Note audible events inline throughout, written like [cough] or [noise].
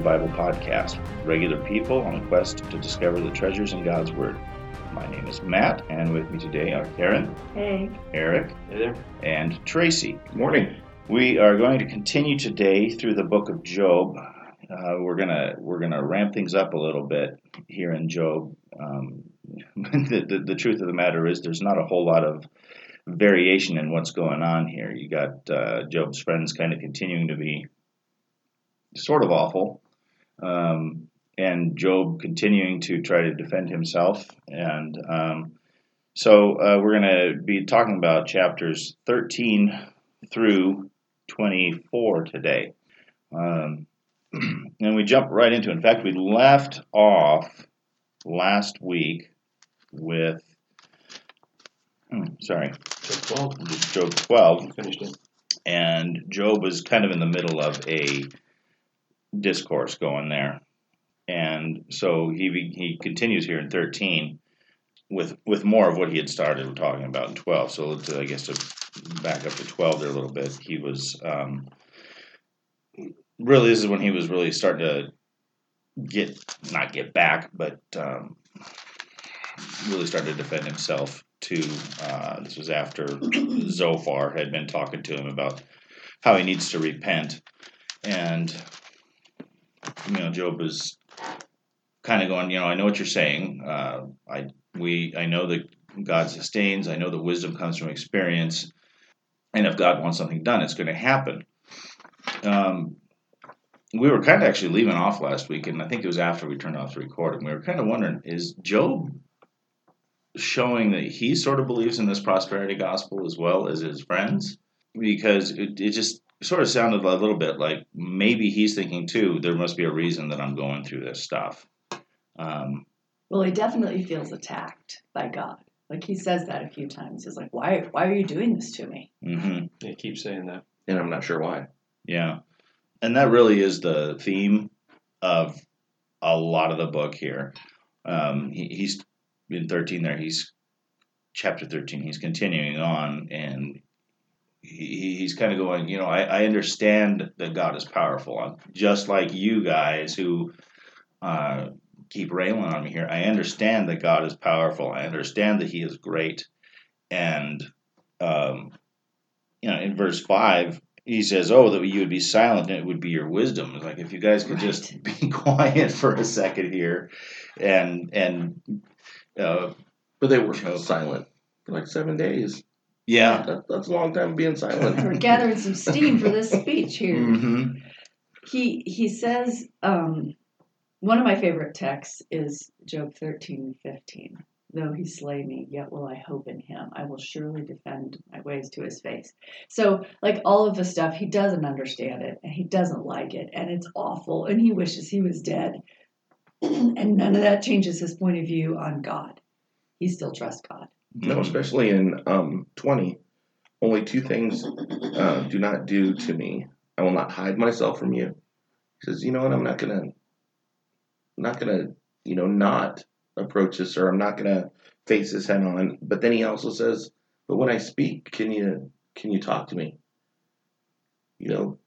Adventure Through the Bible podcast, regular people on a quest to discover the treasures in God's Word. My name is Matt, and with me today are Karen, Hey. Eric, Hey there. and Tracy. Good morning. We are going to continue today through the book of Job. Uh, we're gonna we're gonna ramp things up a little bit here in Job. Um, [laughs] the, the the truth of the matter is, there's not a whole lot of variation in what's going on here. You got uh, Job's friends kind of continuing to be sort of awful, um, and Job continuing to try to defend himself. And um, so uh, we're going to be talking about chapters 13 through 24 today. Um, [clears throat] and we jump right into it. In fact, we left off last week with, hmm, sorry, Job 12. Job 12 Finished it. and Job was kind of in the middle of a discourse going there, and so he he continues here in thirteen with with more of what he had started talking about in twelve. So let's, I guess to back up to twelve there a little bit, he was um, really this is when he was really starting to get not get back, but um, really started to defend himself. To uh, this was after Zophar had been talking to him about how he needs to repent, and you know Job is kind of going, you know, I know what you're saying. Uh, I we I know that God sustains. I know that wisdom comes from experience, and if God wants something done, it's going to happen. Um, we were kind of actually leaving off last week, and I think it was after we turned off the recording. We were kind of wondering: Is Job showing that he sort of believes in this prosperity gospel as well as his friends? Because it, it just sort of sounded a little bit like maybe he's thinking too. There must be a reason that I'm going through this stuff. Um, Well, he definitely feels attacked by God. Like he says that a few times. He's like, "Why? Why are you doing this to me?" Mm-hmm. They keep saying that. and I'm not sure why. Yeah. And that really is the theme of a lot of the book here. Um, he, he's in 13 there, he's chapter 13, he's continuing on and he, he's kind of going, you know, I, I understand that God is powerful. I'm just like you guys who uh, keep railing on me here. I understand that God is powerful. I understand that He is great. And, um, you know, in verse 5, he says, "Oh, that you would be silent, and it would be your wisdom." It's like if you guys could just [laughs] be quiet for a second here, and and uh, But they were silent for like seven days. Yeah, That, that's a long time being silent. We're gathering some steam for this speech here. hmm He he says um, one of my favorite texts is Job thirteen and fifteen. Though he slay me, yet will I hope in him. I will surely defend my ways to his face. So, like all of the stuff, he doesn't understand it and he doesn't like it and it's awful and he wishes he was dead. [clears throat] and none of that changes his point of view on God. He still trusts God. No, especially in um, 20. Only two things uh, do not do to me. I will not hide myself from you. He says, you know what? I'm not gonna, I'm not gonna, you know, not approach this, or I'm not gonna face this head on. But then he also says, but when I speak, can you, can you talk to me? You know,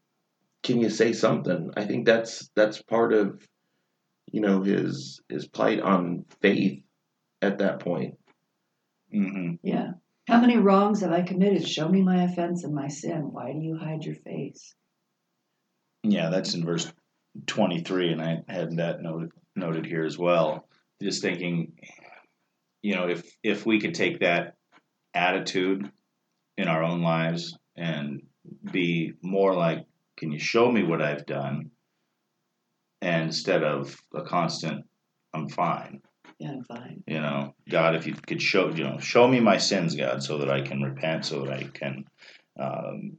can you say something? I think that's that's part of, you know, his his plight on faith at that point. Hmm Yeah. How many wrongs have I committed? Show me my offense and my sin. Why do you hide your face? Yeah, that's in verse 23, and I had that noted noted here as well. Just thinking, you know, if if we could take that attitude in our own lives and be more like, can you show me what I've done, and instead of a constant, I'm fine. Yeah, I'm fine. You know, God, if you could show, you know, show me my sins, God, so that I can repent, so that I can, um,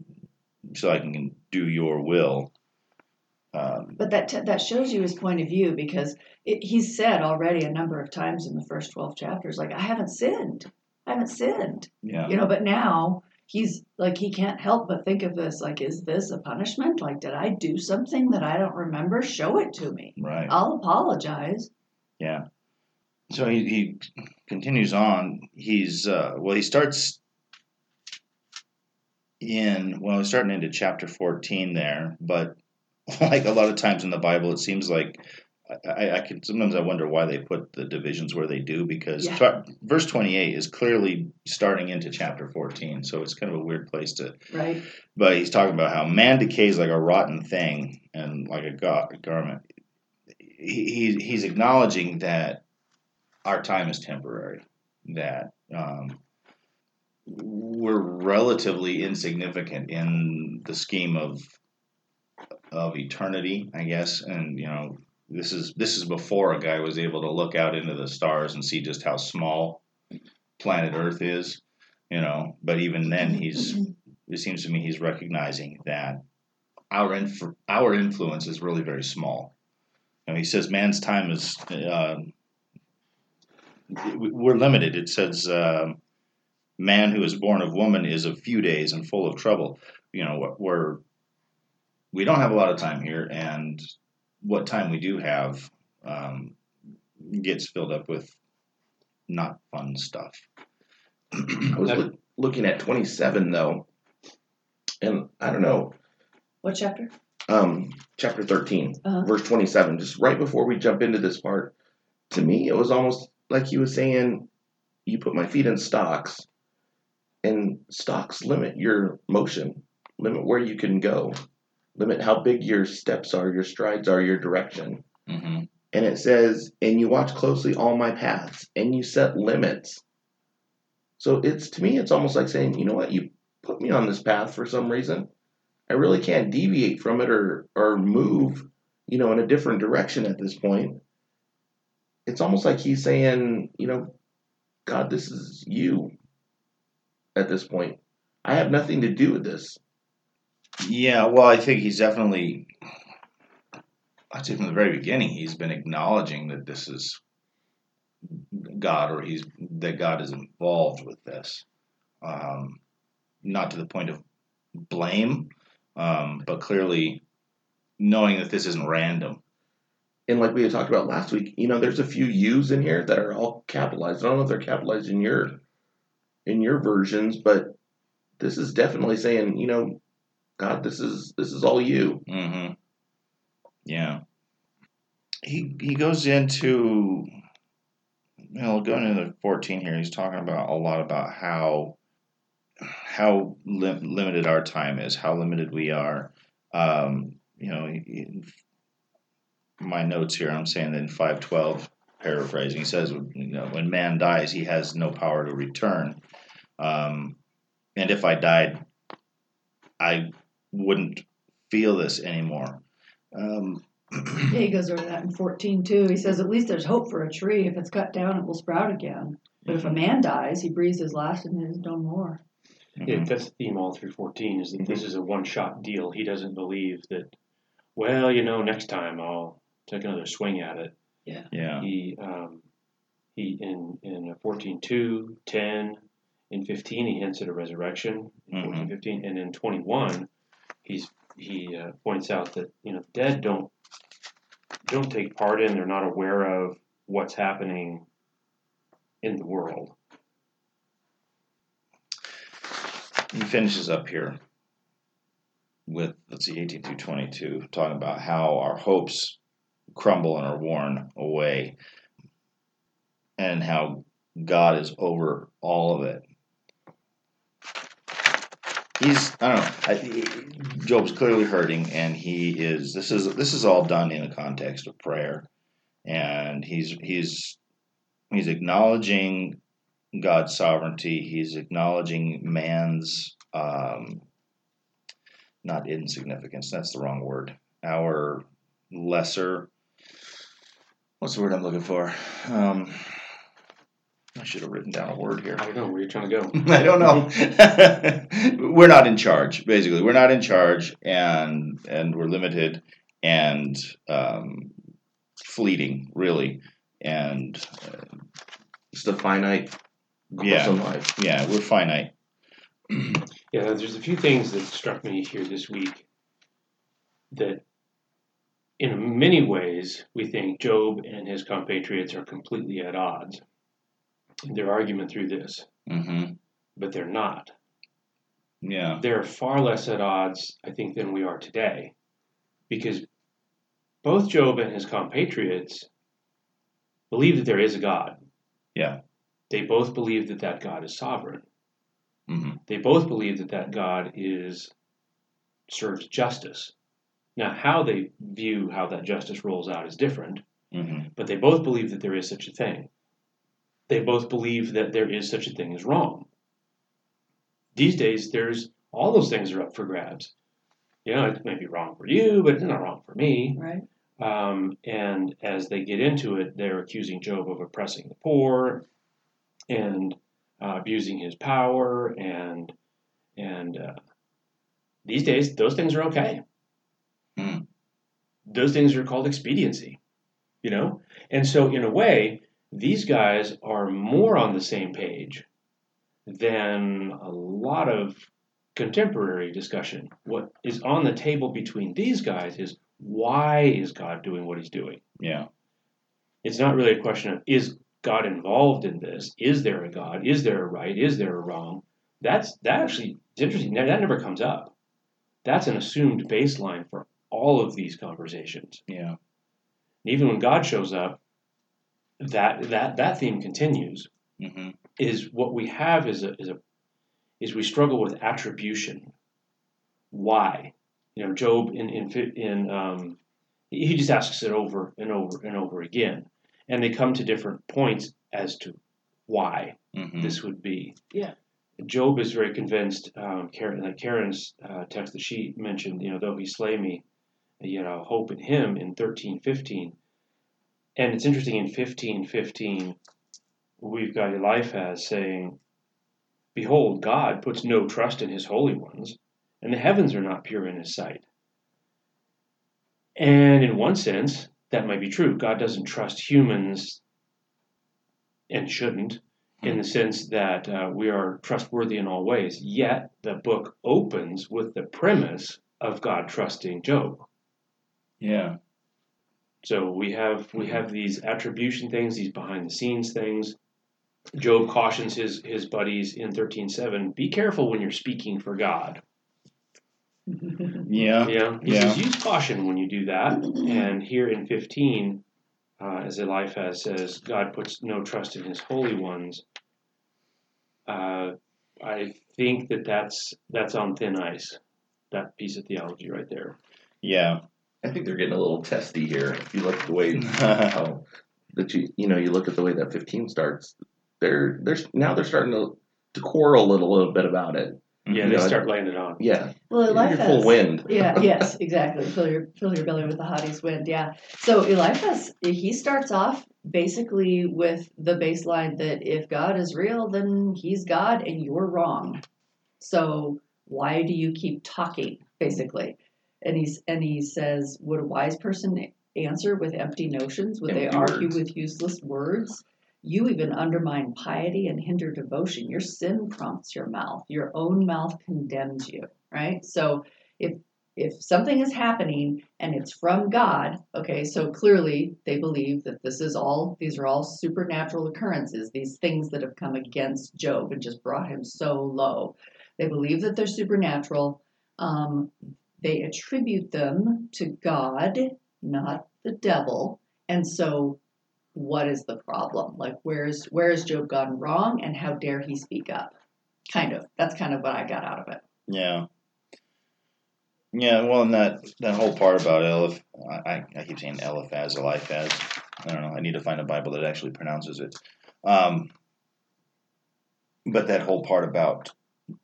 so I can do Your will. Um, But that t- that shows you his point of view because it, he's said already a number of times in the first twelve chapters, like I haven't sinned, I haven't sinned, yeah. you know. But now he's like he can't help but think of this like, is this a punishment? Like, did I do something that I don't remember? Show it to me. Right. I'll apologize. Yeah. So he, he continues on. He's uh, well. He starts in well, he's starting into chapter fourteen there, but [laughs] like a lot of times in the Bible, it seems like I, I can sometimes I wonder why they put the divisions where they do because Yeah. tw- verse twenty eight is clearly starting into chapter fourteen, so it's kind of a weird place to. Right. But he's talking about how man decays like a rotten thing and like a, gar- garment. He he's acknowledging that our time is temporary, that um, we're relatively insignificant in the scheme of of eternity, I guess, and you know this is this is before a guy was able to look out into the stars and see just how small planet Earth is, you know. But even then, he's it seems to me he's recognizing that our inf- our influence is really very small. And he says man's time is uh, we're limited. It says um man who is born of woman is of few days and full of trouble. You know, we're we don't have a lot of time here, and what time we do have um, gets filled up with not fun stuff. I was look, looking at 27 though, and I don't know, What chapter? um, chapter 13, Uh-huh. verse 27, just right before we jump into this part, to me it was almost like he was saying, "You put my feet in stocks, and stocks limit your motion, limit where you can go, limit how big your steps are, your strides are, your direction." hmm and it says, and you watch closely all my paths, and you set limits. So it's to me, it's almost like saying, you know what, you put me on this path for some reason. I really can't deviate from it or or move, you know, in a different direction at this point. It's almost like he's saying, you know, God, this is you. At this point, I have nothing to do with this. Yeah, well, I think he's definitely. I'd say from the very beginning, he's been acknowledging that this is God, or he's that God is involved with this. Um, not to the point of blame, um, but clearly knowing that this isn't random. And like we had talked about last week, you know, there's a few U's in here that are all capitalized. I don't know if they're capitalized in your in your versions, but this is definitely saying, you know, God, this is this is all you. hmm Yeah. He he goes into you know going into fourteen here. He's talking about a lot about how how lim- limited our time is, how limited we are. Um, you know, in my notes here, I'm saying that in five twelve, paraphrasing, he says, you know, when man dies, he has no power to return. Um, and if I died, I wouldn't feel this anymore. Um, [clears throat] Yeah, he goes over that in 14 too. He says, at least there's hope for a tree. If it's cut down, it will sprout again. But if a man dies, he breathes his last and there's no more. Yeah, that's the theme all through 14 is that this is a one shot deal. He doesn't believe that, well, you know, next time I'll take another swing at it. yeah, Yeah. He, um, he in, in 14 2, 10, in 15, he hints at a resurrection. In 14 Mhm. 15, and in 21, he's, he uh, points out that, you know, dead don't, don't take part in, they're not aware of what's happening in the world. he finishes up here with let's see, 18 through 22, talking about how our hopes crumble and are worn away, and how God is over all of it. He's I don't know. I, Job's clearly hurting, and he is. This is this is all done in a context of prayer, and he's he's he's acknowledging God's sovereignty. He's acknowledging man's um, not insignificance. That's the wrong word. Our lesser. What's the word I'm looking for? Um, I should have written down a word here. I don't know where you're trying to go. [laughs] I don't know. [laughs] we're not in charge. Basically, we're not in charge, and and we're limited and um, fleeting, really. And uh, Just a finite course Yeah. of life. yeah, we're finite. [clears throat] Yeah, there's a few things that struck me here this week that, in many ways, we think Job and his compatriots are completely at odds in their argument through this, hmm but they're not. Yeah. They're far less at odds, I think, than we are today. because both Job and his compatriots believe that there is a God. Yeah. They both believe that that God is sovereign. hmm They both believe that that God is serves justice. Now, how they view how that justice rolls out is different, hmm but they both believe that there is such a thing. They both believe that there is such a thing as wrong. These days, there's all those things are up for grabs. You know, it may be wrong for you, but it's not wrong for me. Right. Um, and as they get into it, they're accusing Job of oppressing the poor and uh, abusing his power, and and uh, these days those things are okay. Hmm. Those things are called expediency, you know. And so, in a way, these guys are more on the same page than a lot of contemporary discussion. What is on the table between these guys is why is God doing what he's doing? Yeah. It's not really a question of is God involved in this? Is there a God? Is there a right? Is there a wrong? That's that actually it's interesting. That never comes up. That's an assumed baseline for all of these conversations. Yeah. And even when God shows up, that that that theme continues. hmm Is what we have is a is a is we struggle with attribution. Why? You know, Job in in in um, he he just asks it over and over and over again, and they come to different points as to why hmm this would be. Yeah. Job is very convinced. Um, Karen, like Karen's uh, text that she mentioned, you know, though he slay me, yet I'll hope in him in thirteen fifteen. And it's interesting in fifteen fifteen, we've got Eliphaz saying, "Behold, God puts no trust in His holy ones, and the heavens are not pure in His sight." And in one sense, that might be true. God doesn't trust humans, and shouldn't in the sense that uh, we are trustworthy in all ways. Yet the book opens with the premise of God trusting Job. Yeah. So we have we have these attribution things, these behind the scenes things. Job cautions his his buddies in thirteen seven: be careful when you're speaking for God. [laughs] Yeah. Yeah, he Yeah. says use caution when you do that. And here in fifteen, uh, as Eliphaz says, God puts no trust in His holy ones. Uh, I think that that's that's on thin ice. That piece of theology right there. Yeah. I think they're getting a little testy here. If you look at the way [laughs] how that you you know you look at the way that 15 starts, they're they're now they're starting to to quarrel a little, little bit about it. Yeah, Mhm. they Yeah. start laying it on. Yeah, Well, you're Eliphaz. full wind. yeah, [laughs] yes, exactly. Fill your fill your belly with the hottest wind. Yeah. So Eliphaz, he starts off basically with the baseline that if God is real, then he's God and you're wrong. So why do you keep talking? Basically. And he's and he says, Would a wise person answer with empty notions? Would they argue words. with useless words? You even undermine piety and hinder devotion. Your sin prompts your mouth. Your own mouth condemns you. Right? So if if something is happening and it's from God, okay, so clearly they believe that this is all these are all supernatural occurrences, these things that have come against Job and just brought him so low. They believe that they're supernatural. Um, they attribute them to God, not the devil. And so what is the problem? Like where's where is Job gone wrong and how dare he speak up? Kind of. That's kind of what I got out of it. Yeah. Yeah, well, and that that whole part about Eliph, I, I- I keep saying Eliphaz, Eliphaz. I don't know. I need to find a Bible that actually pronounces it. Um, but that whole part about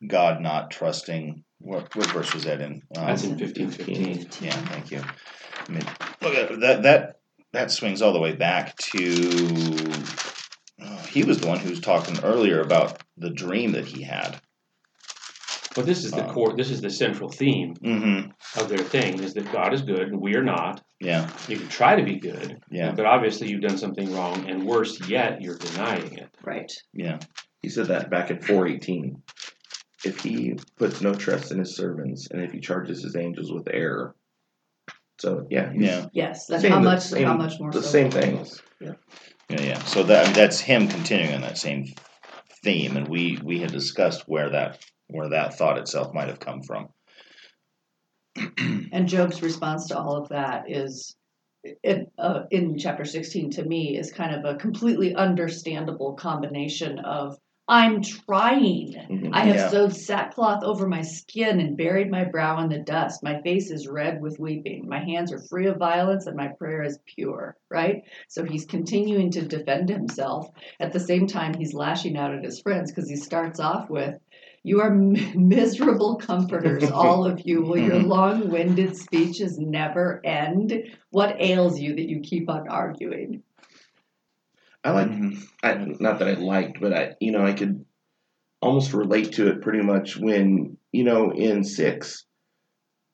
God not trusting. What, what verse was that in? Um, That's in fifteen fifteen. yeah, thank you. I mean, look at that. That that swings all the way back to. uh, he was the one who was talking earlier about the dream that he had. But this is the Um, core. This is the central theme Mm-hmm. of their thing: is that God is good and we are not. Yeah. You can try to be good, Yeah. but obviously you've done something wrong, and worse yet, you're denying it. Right. Yeah. He said that back in 418. If he puts no trust in his servants, and if he charges his angels with error. So yeah, he's Yeah. Yes. That's how much same- how much more the so same things. thing. us? Yeah, yeah. So that I mean, that's him continuing on that same theme, and we we had discussed where that where that thought itself might have come from. And Job's response to all of that is, in, uh, in chapter 16, to me, is kind of a completely understandable combination of I'm trying. Mhm. I have Yeah. sewed sackcloth over my skin and buried my brow in the dust. My face is red with weeping. My hands are free of violence and my prayer is pure, right? So he's continuing to defend himself. At the same time, he's lashing out at his friends because he starts off with, You are m- miserable comforters, [laughs] all of you. Will your Mhm. long winded speeches never end? What ails you that you keep on arguing? I like Mhm. I, not that I liked, but I, you know, I could almost relate to it pretty much when, you know, in six,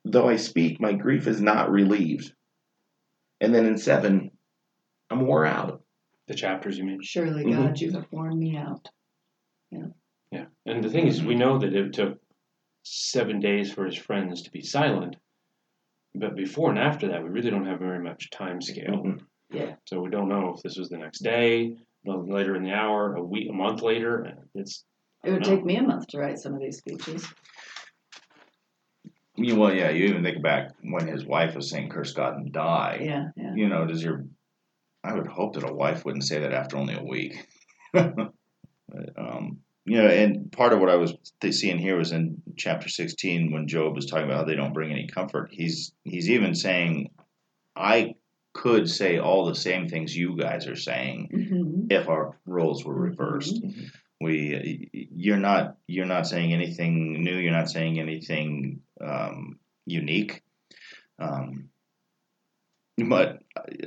though I speak, my grief is not relieved. And then in seven, I'm wore out. The chapters, you mean? Surely, Mhm. God, you have worn me out. Yeah. Yeah. And the thing is, we know that it took seven days for his friends to be silent. But before and after that, we really don't have very much time scale. Mhm. Yeah. So we don't know if this was the next day, later in the hour, a week, a month later. It's It would No. take me a month to write some of these speeches. You, well, yeah, you even think back when his wife was saying "curse God and die." Yeah, yeah. You know, does your I would hope that a wife wouldn't say that after only a week. [laughs] But, um, you know, and part of what I was seeing here was in chapter sixteen when Job was talking about how they don't bring any comfort. He's he's even saying, I could say all the same things you guys are saying hmm if our roles were reversed. We, you're not you're not saying anything new. You're not saying anything um, unique. Um, but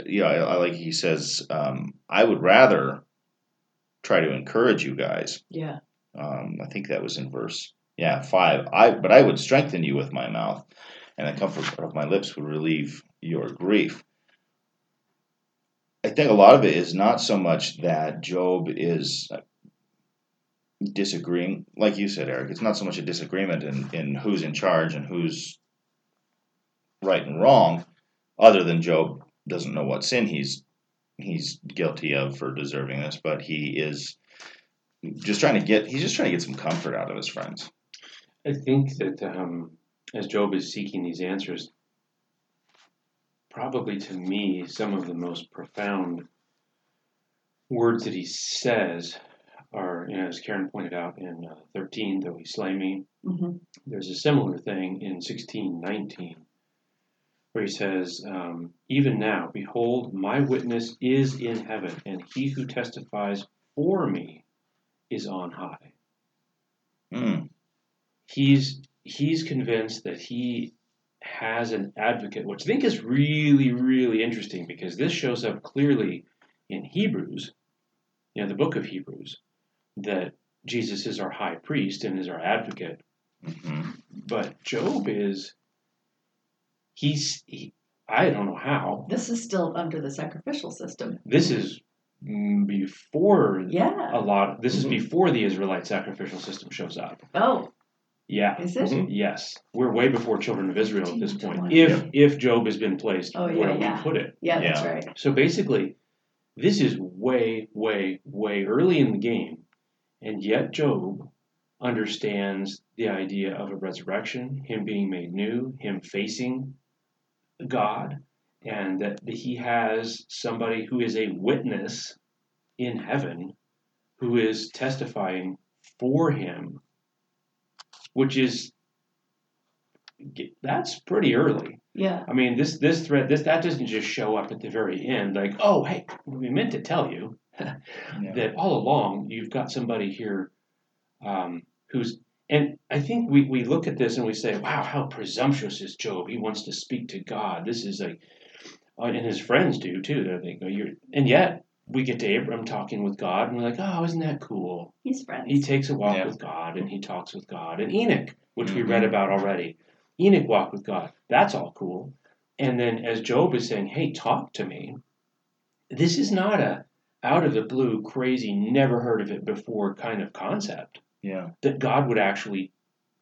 yeah, I, I like he says. Um, I would rather try to encourage you guys. Yeah. Um, I think that was in verse yeah five. I but I would strengthen you with my mouth, and the comfort of my lips would relieve your grief. I think a lot of it is not so much that Job is disagreeing, like you said, Eric. It's not so much a disagreement in, in who's in charge and who's right and wrong, other than Job doesn't know what sin he's he's guilty of for deserving this, but he is just trying to get he's just trying to get some comfort out of his friends. I think that um, as Job is seeking these answers, probably to me, some of the most profound words that he says are, you know, as Karen pointed out in uh, 13, though he slay me. hmm There's a similar thing in 16:19, where he says, um, "Even now, behold, my witness is in heaven, and he who testifies for me is on high." Mm, he's he's convinced that he has an advocate, which I think is really, really interesting because this shows up clearly in Hebrews, you know, the book of Hebrews, that Jesus is our high priest and is our advocate. hmm But Job is, he's, he, I don't know how. This is still under the sacrificial system. This is before Yeah. a lot, this is Mhm. before the Israelite sacrificial system shows up. Oh, Yeah. is it? Mhm. Yes, we're way before children of Israel at this point. 18 If if Job has been placed Oh, yeah, where we yeah. put it, Yeah, that's Yeah. right. so basically, this is way, way, way early in the game, and yet Job understands the idea of a resurrection, him being made new, him facing God, and that he has somebody who is a witness in heaven who is testifying for him, which is that's pretty early. Yeah. I mean, this this thread this that doesn't just show up at the very end like, oh hey, we meant to tell you [laughs] Yeah. that all along you've got somebody here um, who's and I think we, we look at this and we say, wow, how presumptuous is Job? He wants to speak to God. This is like, uh, and his friends do too. They think, oh, you're, and yet we get to Abram talking with God, and we're like, oh, isn't that cool? He's friends. He takes a walk Yeah. with God, and he talks with God, and Enoch, which we Mhm. read about already. Enoch walked with God. That's all cool. And then as Job is saying, hey, talk to me. This is not a out of the blue, crazy, never heard of it before kind of concept Yeah. that God would actually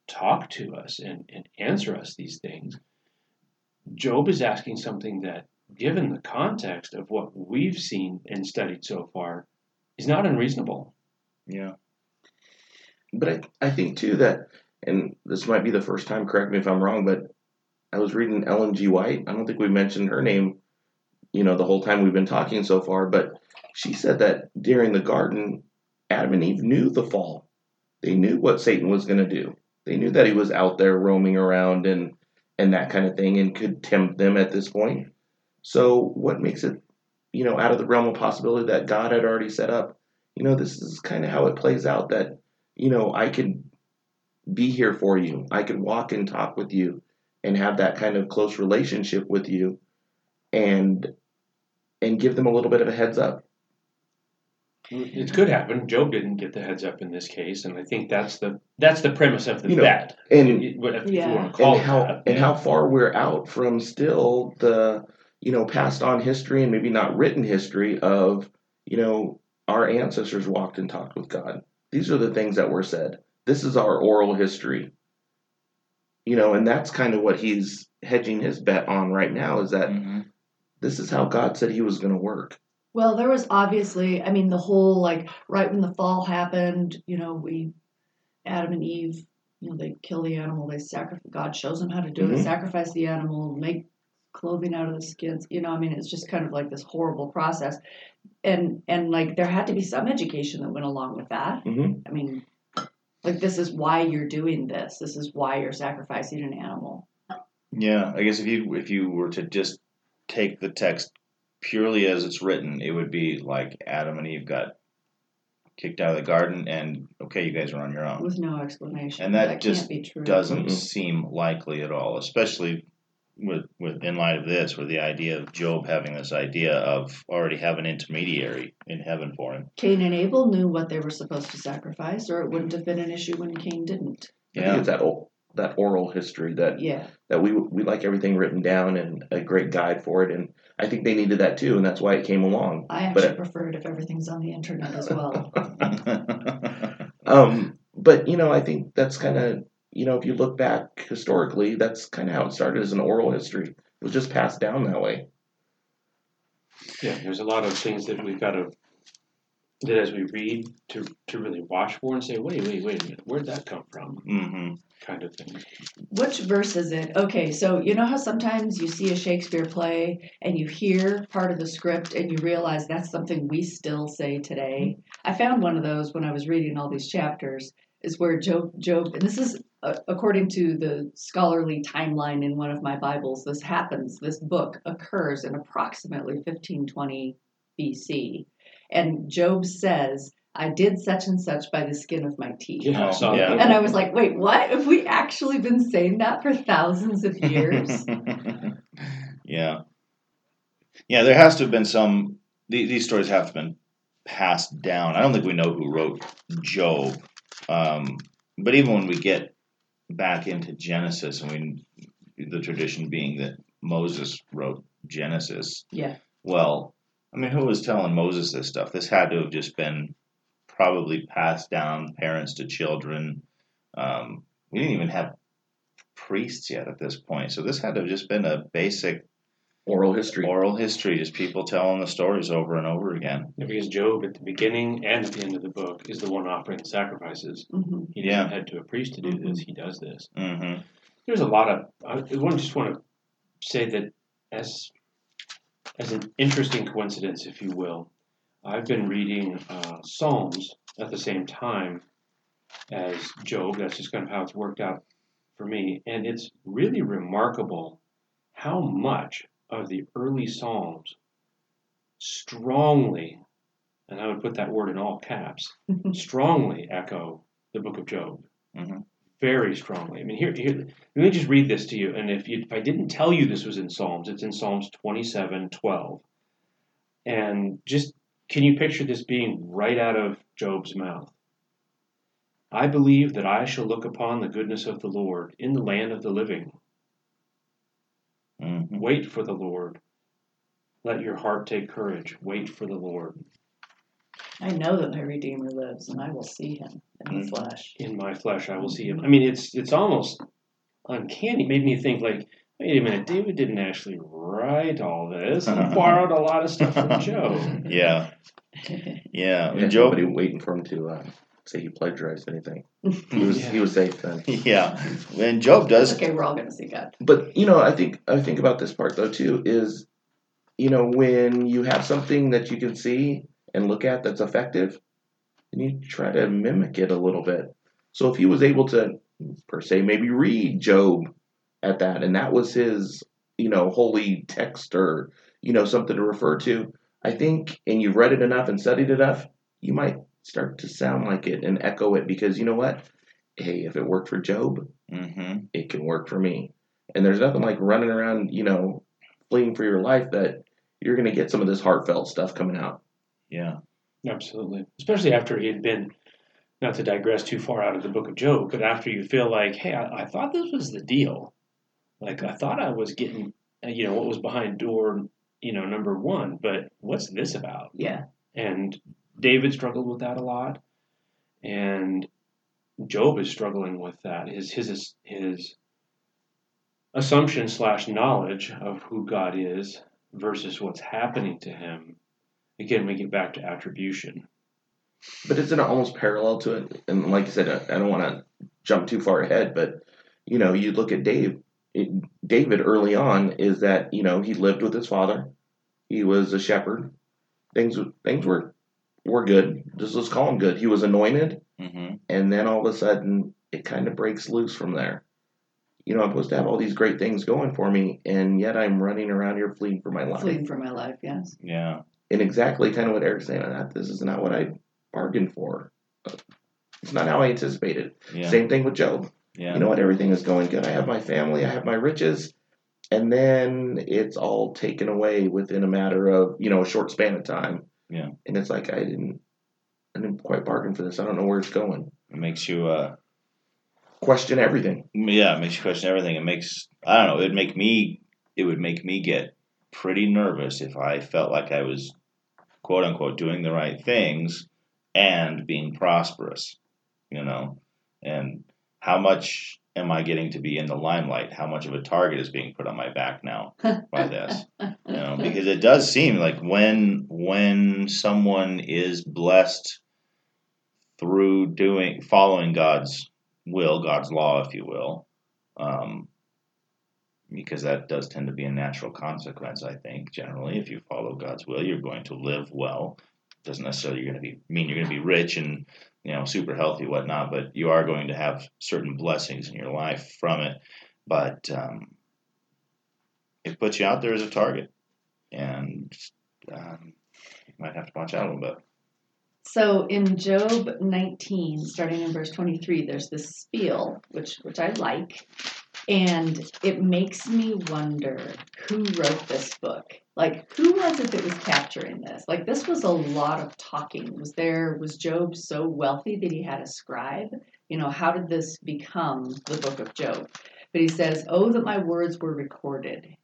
talk to us and, and answer us these things. Job is asking something that, given the context of what we've seen and studied so far, is not unreasonable. Yeah. But I, I think too that, and this might be the first time, correct me if I'm wrong, but I was reading Ellen G. White. I don't think we mentioned her name, you know, the whole time we've been talking so far, but she said that during the garden, Adam and Eve knew the fall. They knew what Satan was going to do. They knew that he was out there roaming around and and that kind of thing and could tempt them at this point. So what makes it, you know, out of the realm of possibility that God had already set up? You know, this is kind of how it plays out that, you know, I could be here for you. I could walk and talk with you and have that kind of close relationship with you and and give them a little bit of a heads up. It could happen. Job didn't get the heads up in this case, and I think that's the that's the premise of the You know, bet. And It- what- if Yeah. you want to call and it how that. and how far we're out from still the you know passed on history and maybe not written history of you know our ancestors walked and talked with God. These are the things that were said. This is our oral history. You know, and that's kind of what he's hedging his bet on right now is that Mhm. this is how God said he was going to work. Well, there was obviously, I mean, the whole like right when the fall happened, you know, we, Adam and Eve, you know, they kill the animal, they sacrifice. God shows them how to do it, Mhm. sacrifice the animal, make clothing out of the skins. You know, I mean, it's just kind of like this horrible process, and and like there had to be some education that went along with that. Mhm. I mean, like this is why you're doing this. This is why you're sacrificing an animal. Yeah, I guess if you if you were to just take the text purely as it's written, it would be like Adam and Eve got kicked out of the garden, and okay, you guys are on your own. With no explanation. And that just can't be true. Doesn't Mhm. seem likely at all, especially with with in light of this, with the idea of Job having this idea of already have an intermediary in heaven for him. Cain and Abel knew what they were supposed to sacrifice, or it wouldn't have been an issue when Cain didn't. Yeah, it's that old, that oral history that Yeah. that we we like everything written down and a great guide for it and I think they needed that too and that's why it came along. I But actually it- prefer it if everything's on the internet as well. [laughs] Um, but you know, I think that's kind of you know, if you look back historically, that's kind of how it started as an oral history. It was just passed down that way. Yeah, there's a lot of things that we've got to that as we read to to really watch for and say, wait, wait, wait a minute, where'd that come from? hmm Kind of thing. Which verse is it? Okay, so you know how sometimes you see a Shakespeare play and you hear part of the script and you realize that's something we still say today. I found one of those when I was reading all these chapters. Is where Job, Job, and this is according to the scholarly timeline in one of my Bibles. This happens. This book occurs in approximately 1520 BC, and Job says, "I did such and such by the skin of my teeth." Yeah, I yeah. And I was like, wait, what? Have we actually been saying that for thousands of years? [laughs] yeah, yeah. There has to have been some. the- These stories have have been passed down. I don't think we know who wrote Job, um, but even when we get back into Genesis, and we the tradition being that Moses wrote Genesis. Yeah. Well, I mean, who was telling Moses this stuff? This had to have just been probably passed down parents to children. Um, we didn't even have priests yet at this point, so this had to have just been a basic Oral history. oral history, is people telling the stories over and over again. Yeah, because Job at the beginning and at the end of the book is the one offering the sacrifices. hmm He Yeah. doesn't head to a priest to do Mhm. this. He does this. hmm There's a lot of. I just want to say that as as an interesting coincidence, if you will, I've been reading uh, Psalms at the same time as Job. That's just kind of how it's worked out for me, and it's really remarkable how much of the early Psalms strongly, and I would put that word in all caps, [laughs] strongly echo the book of Job. Mhm. Very strongly. I mean, here, here, let me just read this to you. And if you, if I didn't tell you this was in Psalms, it's in Psalms twenty-seven, twelve. And just, can you picture this being right out of Job's mouth? I believe that I shall look upon the goodness of the Lord in the land of the living. Hmm Wait for the Lord. Let your heart take courage. Wait for the Lord. I know that my Redeemer lives, and I will see him in the Mhm. flesh. in my flesh I will see him. I mean, it's it's almost uncanny. It made me think like, wait a minute, David didn't actually write all this. He [laughs] borrowed a lot of stuff from [laughs] Job. Yeah, [laughs] yeah. Yeah, Job. nobody waiting for him to uh, say he plagiarized anything. [laughs] He was he was safe then. [laughs] yeah, and Job does. Okay, we're all gonna see God. But you know, I think I think about this part though too is, you know, when you have something that you can see and look at that's effective, and you try to mimic it a little bit. So if he was able to, per se, maybe read Job at that, and that was his, you know, holy text or you know something to refer to, I think, and you've read it enough and studied enough, you might start to sound like it and echo it because you know what? Hey, if it worked for Job, hmm it can work for me. And there's nothing like running around, you know, fleeing for your life that you're going to get some of this heartfelt stuff coming out. Yeah, Absolutely. Especially after he had been, not to digress too far out of the book of Job, but after you feel like, hey, I, I thought this was the deal. Like, I thought I was getting, uh, you know, what was behind door, you know, number one, but what's this about? Yeah. And David struggled with that a lot. And Job is struggling with that. His, his, his assumption slash knowledge of who God is versus what's happening to him again we get back to attribution But it's in almost parallel to it. And like I said, I, don't want to jump too far ahead, but you know, you look at Dave. It, David early on is that you know he lived with his father. He was a shepherd. Things things were were good. Just let's call him good. He was anointed. hmm and then all of a sudden it kind of breaks loose from there. You know, I'm supposed to have all these great things going for me, and yet I'm running around here fleeing for my life. Fleeing for my life, yes. yeah, And exactly kind of what Eric's saying on that. This is not what I bargained for. It's not how I anticipated. yeah, Same thing with Job. yeah. You know what? Everything is going good. I have my family, I have my riches, and then it's all taken away within a matter of you know a short span of time. Yeah. And it's like I didn't, I didn't quite bargain for this. I don't know where it's going. It makes you, uh, Question everything. yeah, it makes you question everything. It makes, I don't know, it'd make me, it would make me get pretty nervous if I felt like I was, quote unquote, doing the right things and being prosperous, you know, and how much am I getting to be in the limelight? How much of a target is being put on my back now [laughs] by this? you know because it does seem like when when someone is blessed through doing following god's will god's law if you will um, because that does tend to be a natural consequence i think generally if you follow god's will you're going to live well doesn't necessarily you're going to be mean you're going to be rich and you know super healthy whatnot but you are going to have certain blessings in your life from it but um, it puts you out there as a target and um, you might have to watch out a little bit. So in Job 19, starting in verse 23, there's this spiel, which which I like, and it makes me wonder who wrote this book. Like, who was it that was capturing this? Like, this was a lot of talking. Was there was Job so wealthy that he had a scribe? You know, how did this become the book of Job? But he says, "Oh, that my words were recorded."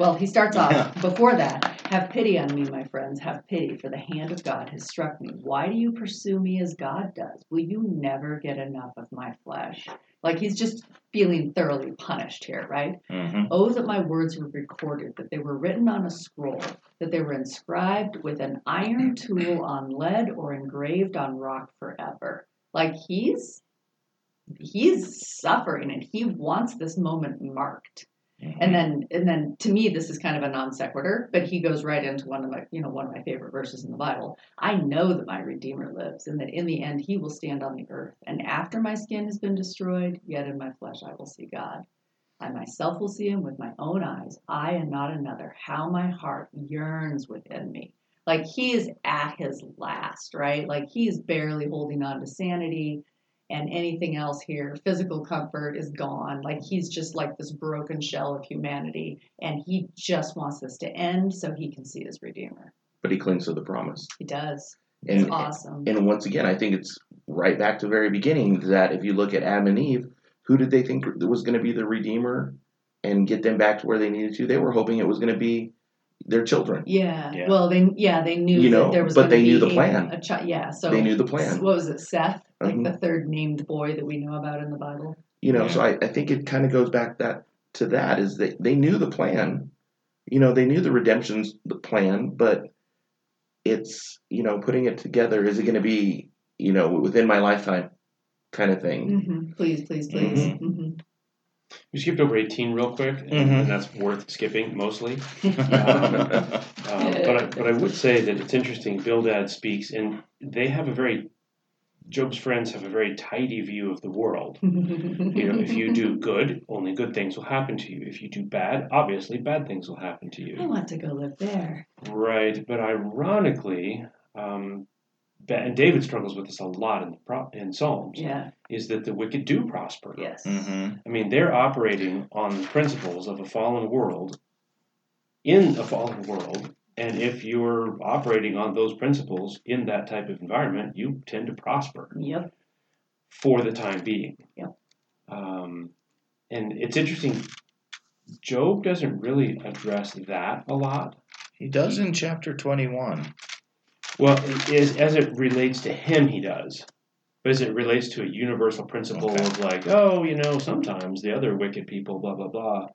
Well, he starts off Yeah. before that. Have pity on me, my friends. Have pity, for the hand of God has struck me. Why do you pursue me as God does? Will you never get enough of my flesh? Like he's just feeling thoroughly punished here, right? hmm Oh, that my words were recorded, that they were written on a scroll, that they were inscribed with an iron tool on lead or engraved on rock forever. Like he's he's suffering and he wants this moment marked. Mm-hmm. And then and then to me this is kind of a non sequitur, but he goes right into one of my you know one of my favorite verses in the Bible. I know that my Redeemer lives, and that in the end he will stand on the earth. And after my skin has been destroyed, yet in my flesh I will see God. I myself will see him with my own eyes, I and not another. How my heart yearns within me. Like he is at his last, right? Like he is barely holding on to sanity and anything else here, physical comfort is gone. Like he's just like this broken shell of humanity, and he just wants this to end so he can see his Redeemer. But he clings to the promise. He does. It's And awesome. and once again, I think it's right back to the very beginning that if you look at Adam and Eve, who did they think was going to be the redeemer and get them back to where they needed to? They were hoping it was going to be their children. yeah. Yeah. Well, they yeah they knew You know, that there was but gonna they knew the plan. A chi- yeah. So They knew the plan. What was it, Seth? Like Mhm. the third named boy that we know about in the Bible. You know, Yeah. so I, I think it kind of goes back that to that is that they knew the plan. You know, they knew the redemption's the plan, but it's you know putting it together. Is it going to be you know, within my lifetime, kind of thing. hmm Please, please, please. Mhm. We skipped over 18 real quick, and, Mhm. and that's worth skipping mostly. [laughs] Uh, but, I, but I would say that it's interesting. Bildad speaks, and they have a very, Job's friends have a very tidy view of the world. [laughs] You know, if you do good, only good things will happen to you. If you do bad, obviously bad things will happen to you. I want to go live there. Right, but ironically, um, and David struggles with this a lot in the pro- in Psalms, Yeah. Is that the wicked do prosper. Yes. hmm I mean, they're operating on the principles of a fallen world, in a fallen world, and if you're operating on those principles in that type of environment, you tend to prosper Yep. for the time being. Yep. Um, and it's interesting. Job doesn't really address that a lot. He does in chapter 21. Well, it is, as it relates to him, he does. But as it relates to a universal principle Okay. of like, oh, you know, sometimes the other wicked people, blah blah blah.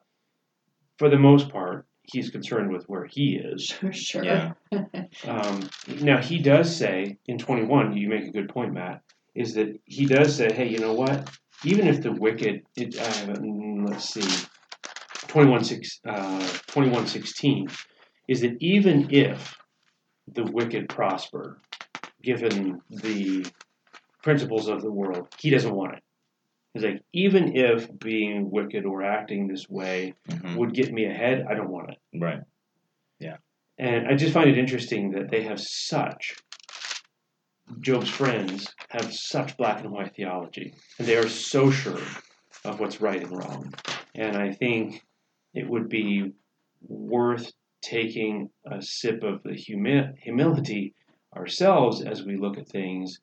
For the most part, he's concerned with where he is. [laughs] Sure. Sure. Yeah. [laughs] Um, now he does say in twenty one, you make a good point, Matt, is that he does say, hey, you know what? Even if the wicked, it, uh, let's see, 21, six, uh, 21 16, is that even if the wicked prosper, given the principles of the world, he doesn't want it. He's like, even if being wicked or acting this way Mhm. would get me ahead, I don't want it. Right. Yeah. And I just find it interesting that they have such, Job's friends have such black and white theology. And they are so sure of what's right and wrong. And I think it would be worth taking a sip of the humi- humility ourselves as we look at things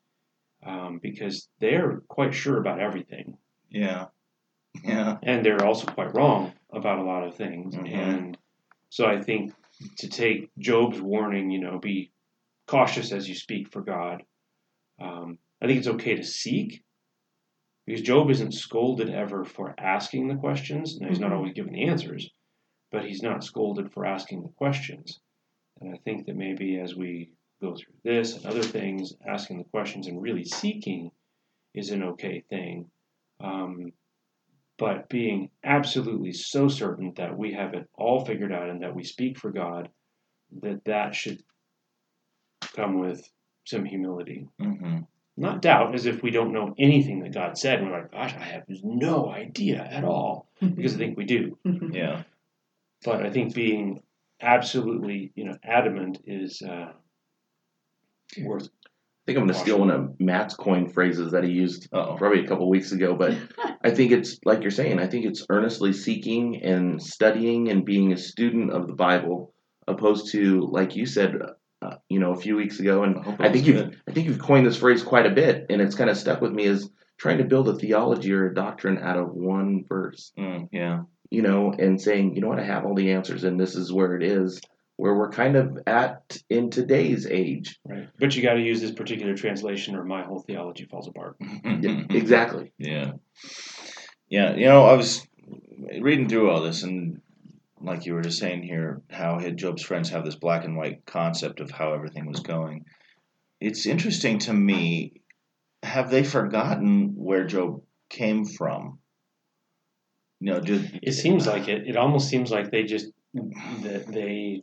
um, because they're quite sure about everything. Yeah. Yeah. And they're also quite wrong about a lot of things. Mhm. And so I think to take Job's warning, you know, be cautious as you speak for God. Um, I think it's okay to seek because Job isn't scolded ever for asking the questions. Now, he's not Mhm. always given the answers, but he's not scolded for asking the questions. And I think that maybe as we go through this and other things, asking the questions and really seeking is an okay thing. Um, but being absolutely so certain that we have it all figured out and that we speak for God, that that should come with some humility. hmm Not doubt, as if we don't know anything that God said, and we're like, gosh, I have no idea at all, because I think we do. Yeah. But I think being absolutely, you know, adamant is uh, worth. I think I'm going to steal one of Matt's coin phrases that he used Uh-oh. probably a couple weeks ago, but [laughs] I think it's like you're saying. I think it's earnestly seeking and studying and being a student of the Bible, opposed to like you said, uh, you know, a few weeks ago. And hope I think you. I think you've coined this phrase quite a bit, and it's kind of stuck with me as trying to build a theology or a doctrine out of one verse. Mm, yeah. You know, and saying, you know what, I have all the answers, and this is where it is. Where we're kind of at in today's age. Right. But you got to use this particular translation, or my whole theology falls apart. Yeah, exactly. Yeah. Yeah. You know, I was reading through all this, and like you were just saying here, how Job's friends have this black and white concept of how everything was going. It's interesting to me. Have they forgotten where Job came from? You know, did, It seems like it. It almost seems like they just that they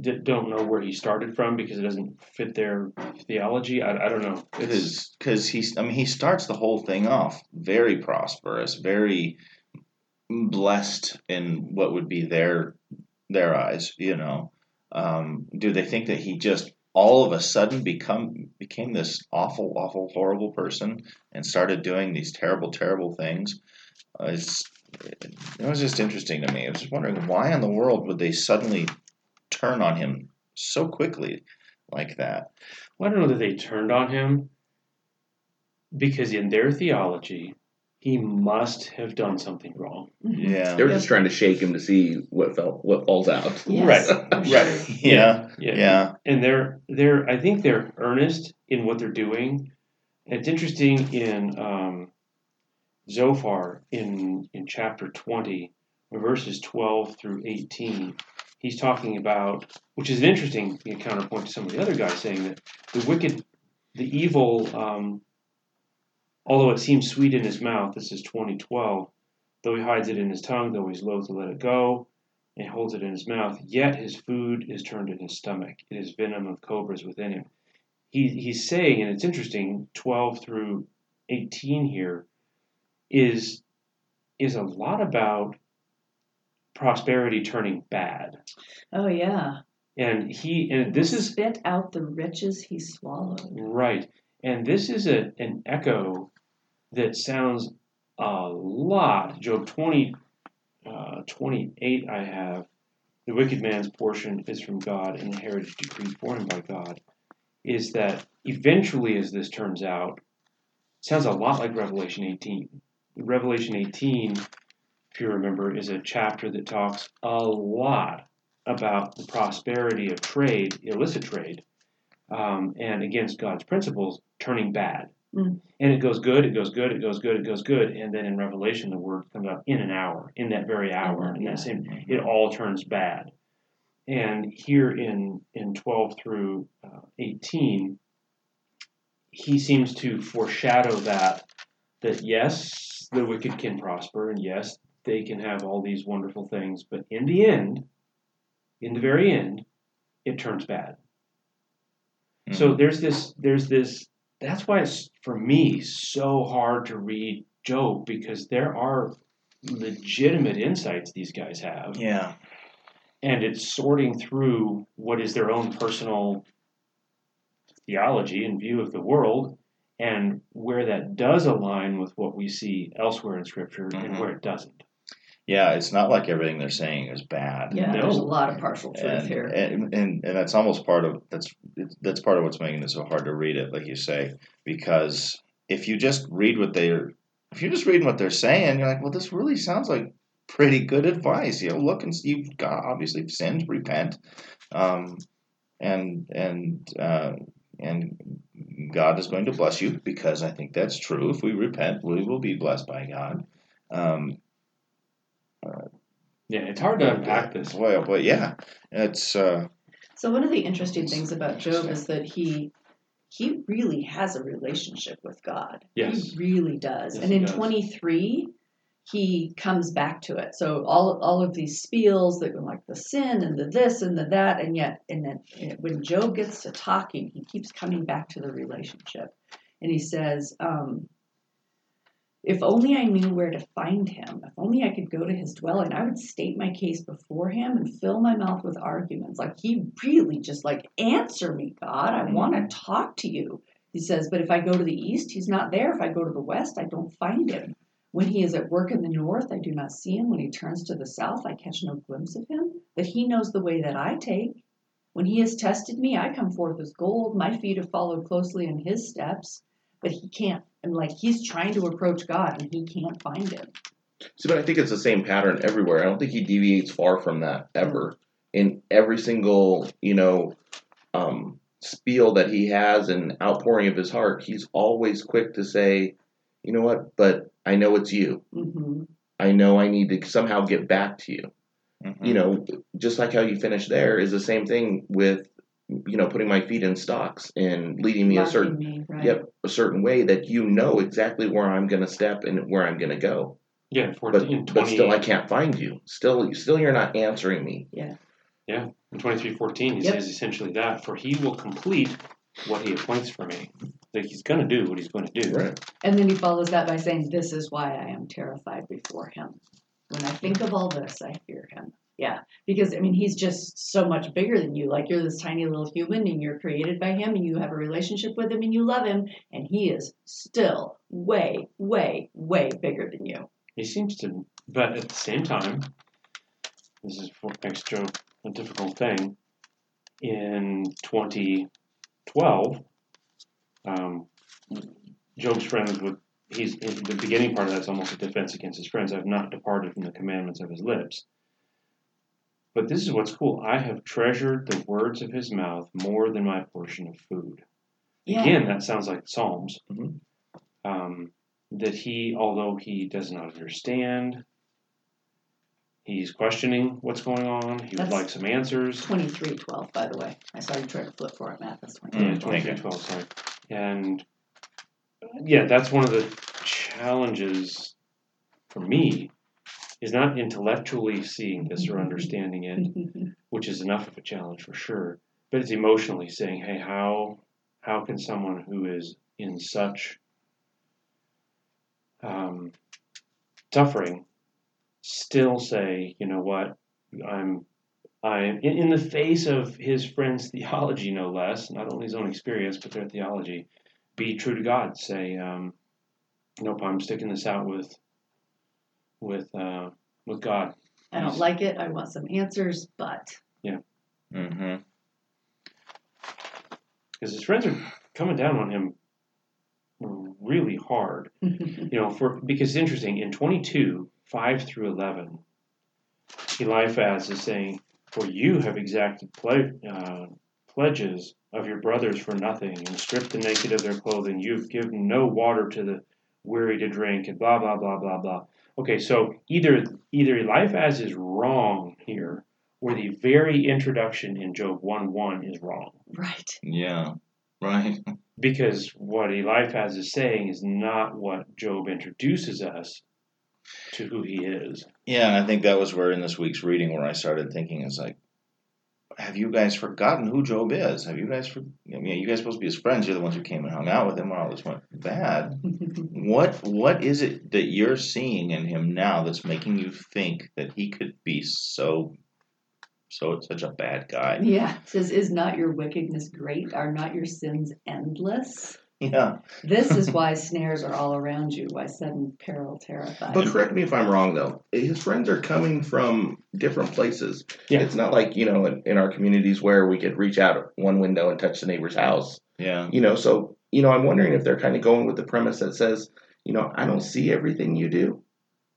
d- don't know where he started from because it doesn't fit their theology. I, I don't know. It's, because because he's I mean he starts the whole thing off very prosperous, very blessed in what would be their their eyes. You know, um, do they think that he just all of a sudden become became this awful, awful, horrible person and started doing these terrible, terrible things? Uh, it's it was just interesting to me. I was just wondering why in the world would they suddenly turn on him so quickly like that? well, I don't know that they turned on him because in their theology, he must have done something wrong. Yeah. They're just trying to shake him to see what fell, what falls out. Yes, Right, [laughs] right. Yeah. Yeah. Yeah. and they're they're I think they're earnest in what they're doing. And it's interesting in um, Zophar in in chapter twenty, verses twelve through eighteen. He's talking about, which is an interesting you know, counterpoint to some of the other guys saying that the wicked the evil, um, although it seems sweet in his mouth, this is 2012, though he hides it in his tongue, though he's loath to let it go, and holds it in his mouth, yet his food is turned in his stomach. It is venom of cobras within him. He, he's saying, and it's interesting, 12 through 18 here is is a lot about prosperity turning bad. Oh yeah. And he and this is spit out the riches he swallowed. right. And this is a, an echo that sounds a lot. Job 20, uh, 28, I have. The wicked man's portion is from God, and the heritage decreed for him by God. Is that eventually, as this turns out, sounds a lot like Revelation 18. Revelation 18, if you remember, is a chapter that talks a lot about the prosperity of trade, illicit trade, um, and against God's principles turning bad. Mm. And it goes good, it goes good, it goes good, it goes good, and then in Revelation the word comes out in an hour, in that very hour, in that same, it all turns bad. And here in in 12 through uh, 18, he seems to foreshadow that that yes, the wicked can prosper, and yes, they can have all these wonderful things, but in the end, in the very end, it turns bad. So there's this, there's this. That's why it's for me so hard to read Job because there are legitimate insights these guys have, yeah. and it's sorting through what is their own personal theology and view of the world, and where that does align with what we see elsewhere in Scripture, and Mhm. where it doesn't. Yeah, it's not like everything they're saying is bad. Yeah, No. there's a lot of partial truth and, here. and and and that's almost part of that's that's part of what's making it so hard to read it, like you say, because if you just read what they're if you're just reading what they're saying, you're like, well, this really sounds like pretty good advice. You know, look and you've got obviously sinned, repent, um, and and uh, and God is going to bless you because I think that's true. If we repent, we will be blessed by God. Um, Yeah, it's hard to unpack this. well, but yeah, it's. Uh, So one of the interesting things about Job is that he he really has a relationship with God. Yes. He really does. Yes, and in does. 23 he comes back to it. So all all of these spiels that go like the sin and the this and the that and yet and then when Job gets to talking, he keeps coming back to the relationship. And he says, um, if only I knew where to find him, if only I could go to his dwelling, I would state my case before him and fill my mouth with arguments. Like he really just like, answer me, God. I want to talk to you. He says, but if I go to the east, he's not there. If I go to the west, I don't find him. When he is at work in the north, I do not see him. When he turns to the south, I catch no glimpse of him. But he knows the way that I take. When he has tested me, I come forth as gold. My feet have followed closely in his steps. But he can't. And like he's trying to approach God and he can't find him. See, but I think it's the same pattern everywhere. I don't think he deviates far from that ever. In every single, you know, um, spiel that he has and outpouring of his heart, he's always quick to say, you know what, but I know it's you. hmm I know I need to somehow get back to you. mhm. You know, just like how you finished there is the same thing with, you know, putting my feet in stocks and leading me a certain me, right? yep a certain way that you know exactly where I'm going to step and where I'm going to go. Yeah, But 14, but still, I can't find you. Still, still, you're not answering me. Yeah. Yeah, in 23:14, he Yep. says essentially that, for he will complete what he appoints for me. Like he's going to do what he's going to do. Right. And then he follows that by saying, This is why I am terrified before him. When I think of all this, I fear him. Yeah, because I mean, he's just so much bigger than you. Like you're this tiny little human and you're created by him and you have a relationship with him and you love him, and he is still way, way, way bigger than you. He seems to, but at the same time, this is what makes Job a difficult thing. In 2012, um, Job's friends would, he's, the beginning part of that's almost a defense against his friends. I've not departed from the commandments of his lips. But this is what's cool. I have treasured the words of his mouth more than my portion of food. Yeah. Again, that sounds like Psalms. Mhm. Um, that he, although he does not understand, he's questioning what's going on. He would like some answers. 23 12, by the way. I saw you try to flip for it, Matt. That's 23 Yeah, Mm, 23, 12, sorry. And yeah, that's one of the challenges for me is not intellectually seeing this or understanding it, [laughs] which is enough of a challenge for sure, but it's emotionally saying, "Hey, how how can someone who is in such um, suffering still say, you know what, I'm I'm in, in the face of his friend's [laughs] theology, no less, not only his own experience but their theology, be true to God. Say, um, nope, I'm sticking this out with with uh, with God. I don't like it. I want some answers, but Mm-hmm. because his friends are coming down on him really hard. [laughs] You know, for because it's interesting in 22 5 through 11, Eliphaz is saying, "For you have exacted ple- uh, pledges of your brothers for nothing, and stripped the naked of their clothing. You've given no water to the weary to drink, and blah blah blah blah blah." Okay, so either either Eliphaz is wrong here, or the very introduction in Job 1 1 is wrong. right. Yeah. Right. [laughs] because what Eliphaz is saying is not what Job introduces us to who he is. Yeah, and I think that was where in this week's reading where I started thinking is like, have you guys forgotten who Job is? Have you guys for? I mean, you guys supposed to be his friends. You're the ones who came and hung out with him when all this went bad. [laughs] What what is it that you're seeing in him now that's making you think that he could be so so such a bad guy? yeah. It says, "Is not your wickedness great? Are not your sins endless?" [laughs] Yeah. This is why snares are all around you. Why sudden peril terrifies. But correct me if I'm wrong, though. His friends are coming from different places. Yeah. It's not like, you know, in, in our communities where we could reach out one window and touch the neighbor's house. Yeah. You know, so, you know, I'm wondering if they're kind of going with the premise that says, you know, I don't see everything you do,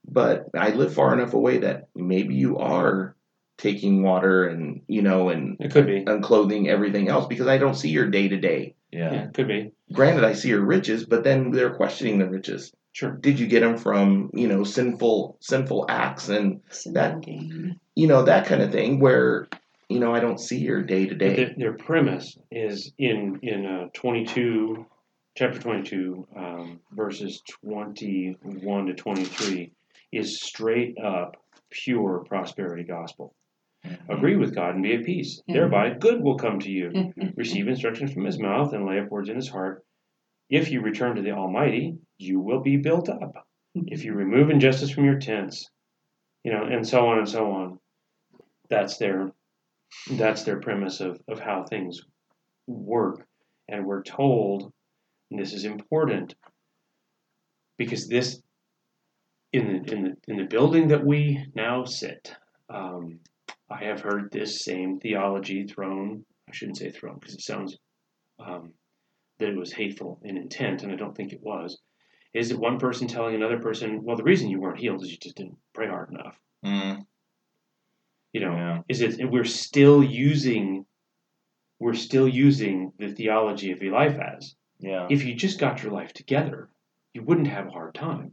but I live far enough away that maybe you are taking water and, you know, and, It could be. and clothing everything else because I don't see your day to day. Yeah. Yeah, it could be. Granted, I see your riches, but then they're questioning the riches. Sure. Did you get them from, you know, sinful, sinful acts and Sin that- gain. you know that kind of thing where you know i don't see your day to day their, their premise is in in uh, 22, chapter 22, um, verses 21 to 23, is straight up pure prosperity gospel. Agree with God and be at peace. Thereby, good will come to you. [laughs] receive instruction from his mouth and lay up words in his heart. If you return to the Almighty, you will be built up. [laughs] If you remove injustice from your tents, you know, and so on and so on. That's their that's their premise of, of how things work. And we're told, and this is important, because this in the in the in the building that we now sit, um, I have heard this same theology thrown I shouldn't say thrown because it sounds um, that it was hateful in intent, and I don't think it was. Is it one person telling another person, well, the reason you weren't healed is you just didn't pray hard enough? Mm, You know, yeah. is it? And we're still using, we're still using the theology of your Eliphaz. Yeah. If you just got your life together, you wouldn't have a hard time,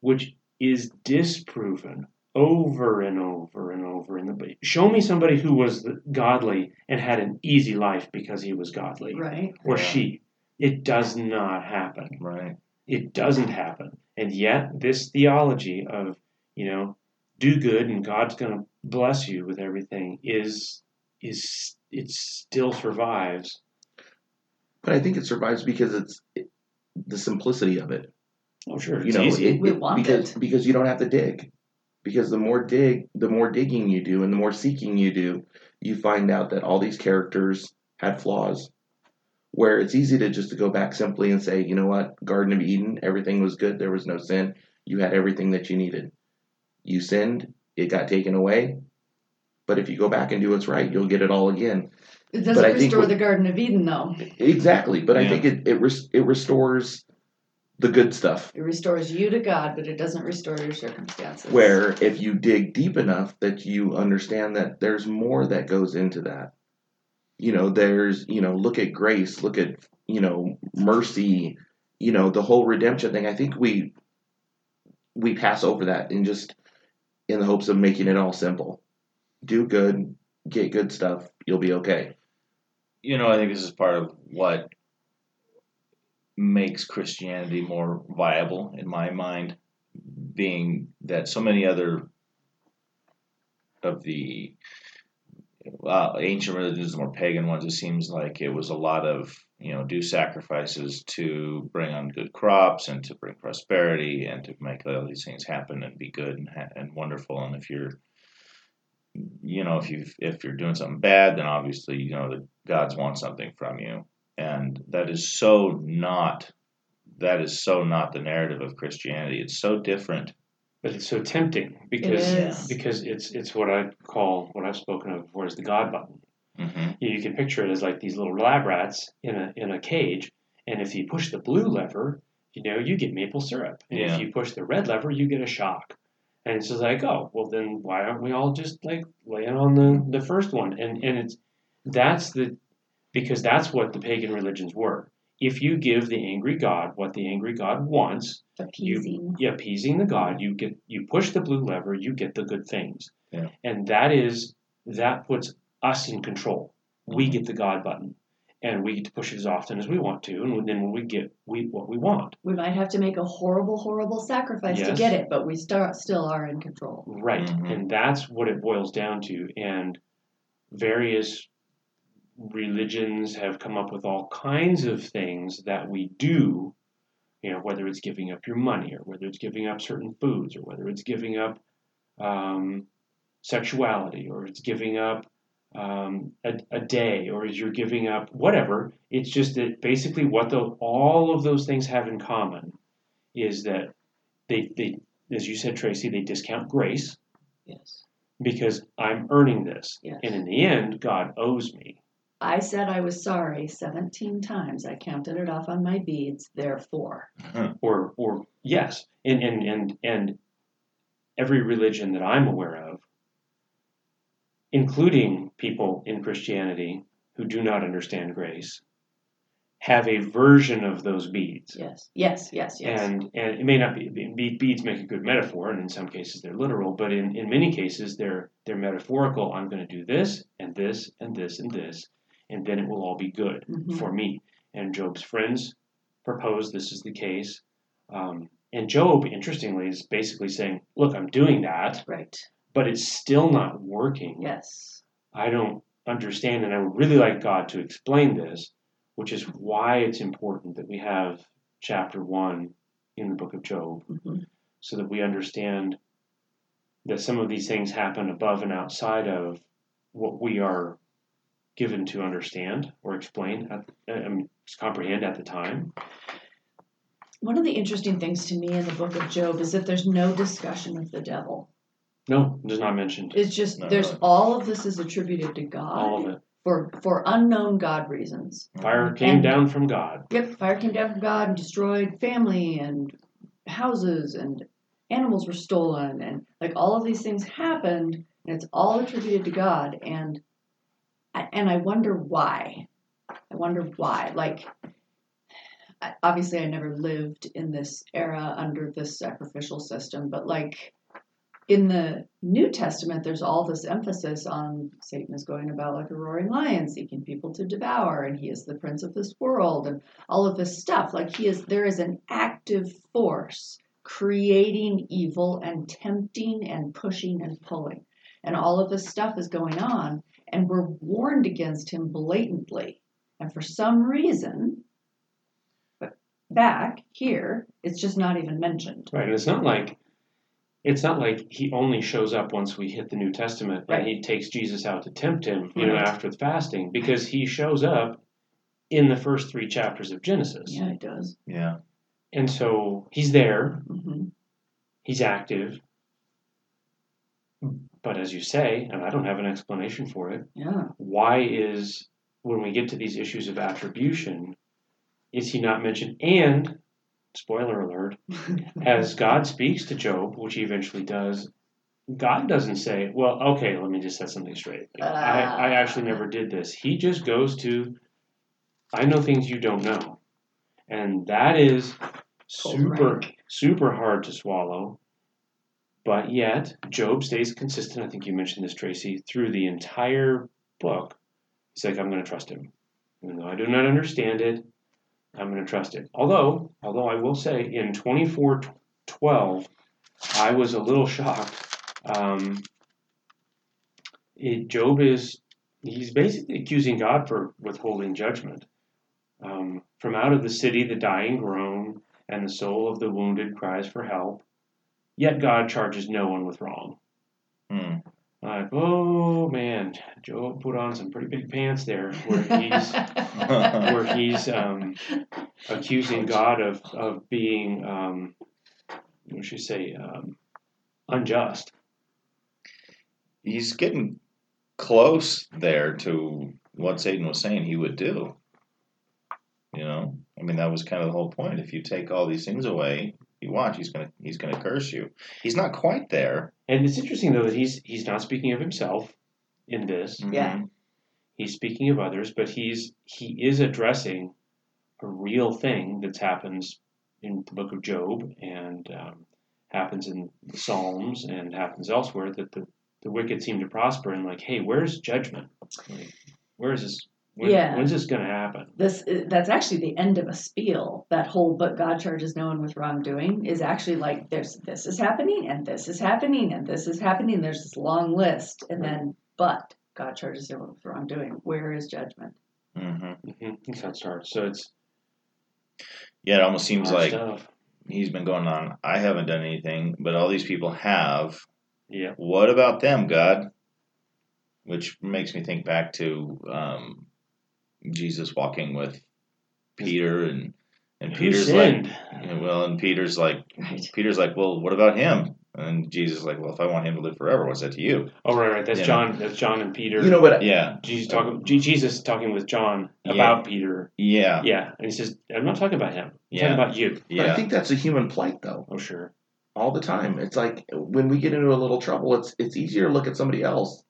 which is disproven over and over and over. In the show me somebody who was godly and had an easy life because he was godly. Right. or Yeah. she. It does not happen. Right. it doesn't happen. And yet this theology of you know do good and god's going to bless you with everything is is it still survives. But i think it survives because it's it, the simplicity of it. Oh sure. You it's know easy. it, We it- want because it. because you don't have to dig because the more dig the more digging you do and the more seeking you do you find out that all these characters had flaws. Where it's easy to just to go back simply and say you know what? Garden of eden everything was good. There was no sin. You had everything that you needed. You sinned. It got taken away. But if you go back and do what's right you'll get it all again. It doesn't I restore what- the Garden of Eden, though. exactly. But i think it it, res- it restores the good stuff. It restores you to God, but it doesn't restore your circumstances. where if you dig deep enough that you understand that there's more that goes into that. You know there's you know look at grace look at you know mercy you know the whole redemption thing. I think we we pass over that in just in the hopes of making it all simple. Do good get good stuff you'll be okay. You know, I think this is part of what makes Christianity more viable in my mind, being that so many other of the uh, ancient religions, the more pagan ones, it seems like it was a lot of you know do sacrifices to bring on good crops and to bring prosperity and to make all these things happen and be good and, and wonderful. And if you're you know if you if you're doing something bad, then obviously you know the gods want something from you, and that is so not that is so not the narrative of Christianity. It's so different. But it's so tempting because is. because it's it's what I call what I've spoken of before is the God button. hmm You, you can picture it as like these little lab rats in a in a cage, and if you push the blue lever, you know you get maple syrup, and Yeah. if you push the red lever, you get a shock. And it's just like, oh, well then why aren't we all just like laying on the the first one? And and it's that's the because that's what the pagan religions were. If you give the angry god what the angry god wants, Appeasing. you appeasing the god you get you push the blue lever you get the good things Yeah. and that is that puts us in control we get the god button and we get to push it as often as we want to and then when we get we what we want We might have to make a horrible, horrible sacrifice to get it, but we start, still are in control. right Mhm. and that's what it boils down to and various religions have come up with all kinds of things that we do you know whether it's giving up your money or whether it's giving up certain foods or whether it's giving up um, sexuality or it's giving up um, a, a day or you're giving up whatever it's just that basically what the, all of those things have in common is that they, they as you said tracy they discount grace Yes. because i'm earning this Yes. and in the end god owes me I said I was sorry 17 times. I counted it off on my beads, therefore. [laughs] or or yes and and and and every religion that i'm aware of including people in christianity who do not understand grace have a version of those beads Yes. Yes, yes, yes. and and it may not be be- beads make a good metaphor and in some cases they're literal but in, in many cases they're they're metaphorical i'm going to do this and this and this and this and then it will all be good Mhm. for me and job's friends propose this is the case um, and job interestingly is basically saying look i'm doing that Right. but it's still not working Yes. i don't understand and i would really like god to explain this which is why it's important that we have chapter one in the book of job hmm so that we understand that some of these things happen above and outside of what we are given to understand or explain at, um, comprehend at the time. One of the interesting things to me in the book of Job is that there's no discussion of the devil. No, it is not mentioned. It's just No. there's all of this is attributed to God All of it. for for unknown God reasons. Fire came And- down from God. Yep, fire came down from God and destroyed family and houses and animals were stolen and like all of these things happened and it's all attributed to God and I- and I wonder why. I wonder why. Like obviously I never lived in this era under this sacrificial system, but like in the New Testament, there's all this emphasis on Satan is going about like a roaring lion, seeking people to devour, and he is the prince of this world, and all of this stuff. Like he is, there is an active force creating evil and tempting and pushing and pulling, and all of this stuff is going on, and we're warned against him blatantly, and for some reason, but back here, it's just not even mentioned. Right. And it's not like it's not like he only shows up once we hit the New Testament Right. and he takes Jesus out to tempt him, you know, after the fasting, because he shows up in the first three chapters of Genesis. Yeah, it does. Yeah. And so he's there, hmm he's active. But as you say, and I don't have an explanation for it, Yeah. why is when we get to these issues of attribution, is he not mentioned? And spoiler alert, [laughs] as God speaks to Job, which he eventually does, God doesn't say, "Well, okay, let me just set something straight. Like, I, I ah. actually never did this." He just goes to, "I know things you don't know," and that is super rank. super hard to swallow. But yet, Job stays consistent. I think you mentioned this, Tracy, through the entire book. He's like, "I'm going to trust him, even though I do not understand it. I'm going to trust it. Although, although I will say, in 24:12, I was a little shocked. Um, it, Job is he's basically accusing God for withholding judgment. Um, from out of the city, the dying groan, and the soul of the wounded cries for help. Yet God charges no one with wrong. Hmm. Like, oh man, Job put on some pretty big pants there, where he's [laughs] where he's um, accusing God of of being, um, what should you say, um, unjust. He's getting close there to what Satan was saying he would do. You know, I mean, that was kind of the whole point. If you take all these things away, you watch, he's gonna he's gonna curse you. He's not quite there. And it's interesting though that he's he's not speaking of himself in this. Yeah. Mhm. He's speaking of others, but he's he is addressing a real thing that happens in the book of Job and um, happens in the Psalms and happens elsewhere that the, the wicked seem to prosper and like, hey, where's judgment? Like, where is this? When, Yeah. When's this going to happen? this that's actually the end of a spiel that whole but god charges no one with wrongdoing is actually like there's this is happening and this is happening and this is happening there's this long list and then but god charges no one with wrongdoing where is judgment Mhm. Mm-hmm. That's how it starts. So it's Yeah, it almost seems like stuff. he's been going on. I haven't done anything, but all these people have. Yeah. What about them, God? Which makes me think back to um, Jesus walking with Peter, and and Who Peter's like, sinned? Yeah, well, and Peter's like, right Peter's like, well, what about him? And Jesus is like, well, if I want him to live forever, what's that to you? Oh right, right. That's Yeah. John. That's John and Peter. You know, but Yeah, Jesus talking. Je- Jesus talking with John Yeah. about Peter. yeah, Yeah, and he says, "I'm not talking about him. I'm Yeah. talking about you." but I think that's a human plight, though. Oh sure. all the time. It's like when we get into a little trouble, it's it's easier to look at somebody else